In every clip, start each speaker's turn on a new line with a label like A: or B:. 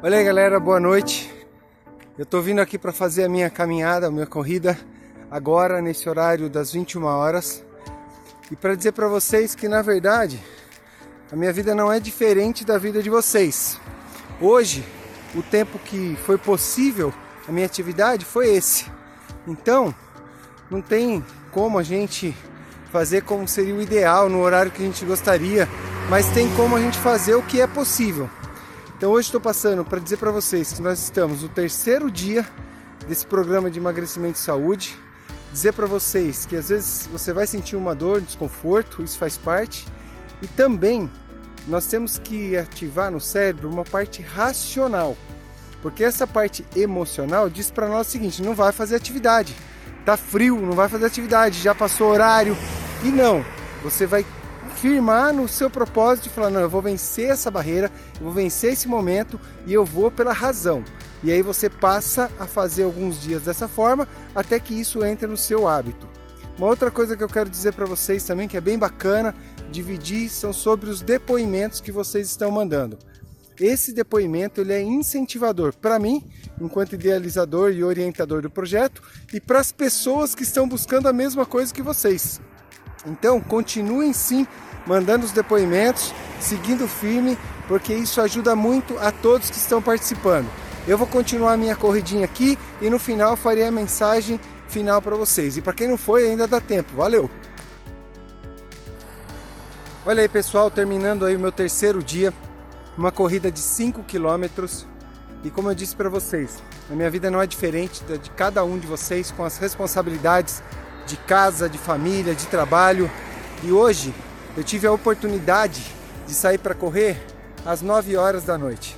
A: Olha aí galera, boa noite. Eu tô vindo aqui para fazer a minha caminhada, a minha corrida agora nesse horário das 21 horas. E para dizer para vocês que na verdade a minha vida não é diferente da vida de vocês. Hoje, o tempo que foi possível a minha atividade foi esse. Então, não tem como a gente fazer como seria o ideal no horário que a gente gostaria, mas tem como a gente fazer o que é possível. Então hoje estou passando para dizer para vocês que nós estamos no terceiro dia desse programa de emagrecimento e saúde. Dizer para vocês que às vezes você vai sentir uma dor, um desconforto, isso faz parte. E também nós temos que ativar no cérebro uma parte racional. Porque essa parte emocional diz para nós o seguinte: não vai fazer atividade. Tá frio, não vai fazer atividade, já passou horário. E não, você vai firmar no seu propósito e falar: não, eu vou vencer essa barreira, eu vou vencer esse momento e eu vou pela razão. E aí você passa a fazer alguns dias dessa forma até que isso entre no seu hábito. Uma outra coisa que eu quero dizer para vocês também, que é bem bacana dividir, são sobre os depoimentos que vocês estão mandando. Esse depoimento ele é incentivador para mim, enquanto idealizador e orientador do projeto, e para as pessoas que estão buscando a mesma coisa que vocês. Então, continuem sim mandando os depoimentos, seguindo firme, porque isso ajuda muito a todos que estão participando. Eu vou continuar a minha corridinha aqui e no final farei a mensagem final para vocês. E para quem não foi, ainda dá tempo. Valeu! Olha aí, pessoal, terminando aí o meu terceiro dia, uma corrida de 5 quilômetros. E como eu disse para vocês, a minha vida não é diferente da de cada um de vocês com as responsabilidades de casa, de família, de trabalho. E hoje eu tive a oportunidade de sair para correr às 9 horas da noite.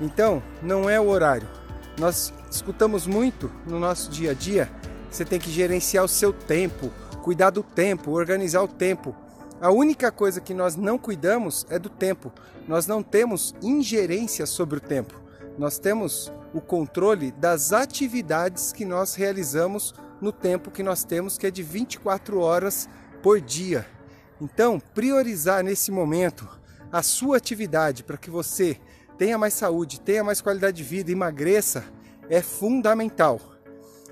A: Então, não é o horário. Nós escutamos muito no nosso dia a dia, você tem que gerenciar o seu tempo, cuidar do tempo, organizar o tempo. A única coisa que nós não cuidamos é do tempo. Nós não temos ingerência sobre o tempo. Nós temos o controle das atividades que nós realizamos no tempo que nós temos, que é de 24 horas por dia. Então, priorizar nesse momento a sua atividade para que você tenha mais saúde, tenha mais qualidade de vida, emagreça, é fundamental.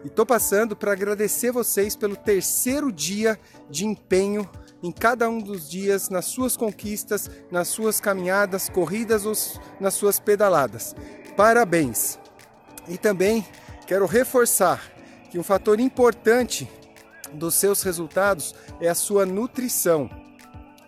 A: E estou passando para agradecer vocês pelo terceiro dia de empenho em cada um dos dias nas suas conquistas, nas suas caminhadas, corridas ou nas suas pedaladas. Parabéns! E também quero reforçar que um fator importante dos seus resultados é a sua nutrição.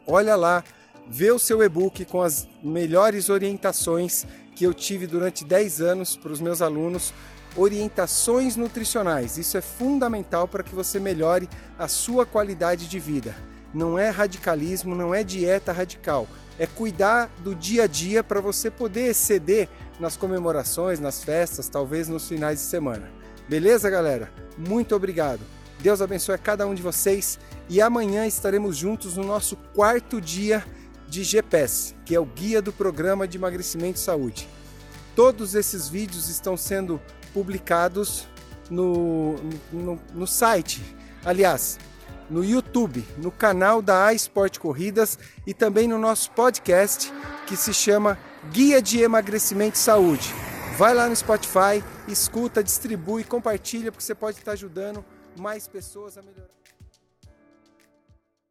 A: Olha lá, vê o seu e-book com as melhores orientações que eu tive durante 10 anos para os meus alunos, orientações nutricionais. Isso é fundamental para que você melhore a sua qualidade de vida. Não é radicalismo, não é dieta radical, é cuidar do dia a dia para você poder exceder nas comemorações, nas festas, talvez nos finais de semana. Beleza, galera? Muito obrigado. Deus abençoe a cada um de vocês e amanhã estaremos juntos no nosso quarto dia de GPS, que é o guia do programa de emagrecimento e saúde. Todos esses vídeos estão sendo publicados no, no, no site, aliás, no YouTube, no canal da A Sport Corridas e também no nosso podcast que se chama Guia de Emagrecimento e Saúde. Vai lá no Spotify, escuta, distribui, compartilha, porque você pode estar ajudando mais pessoas a melhorar.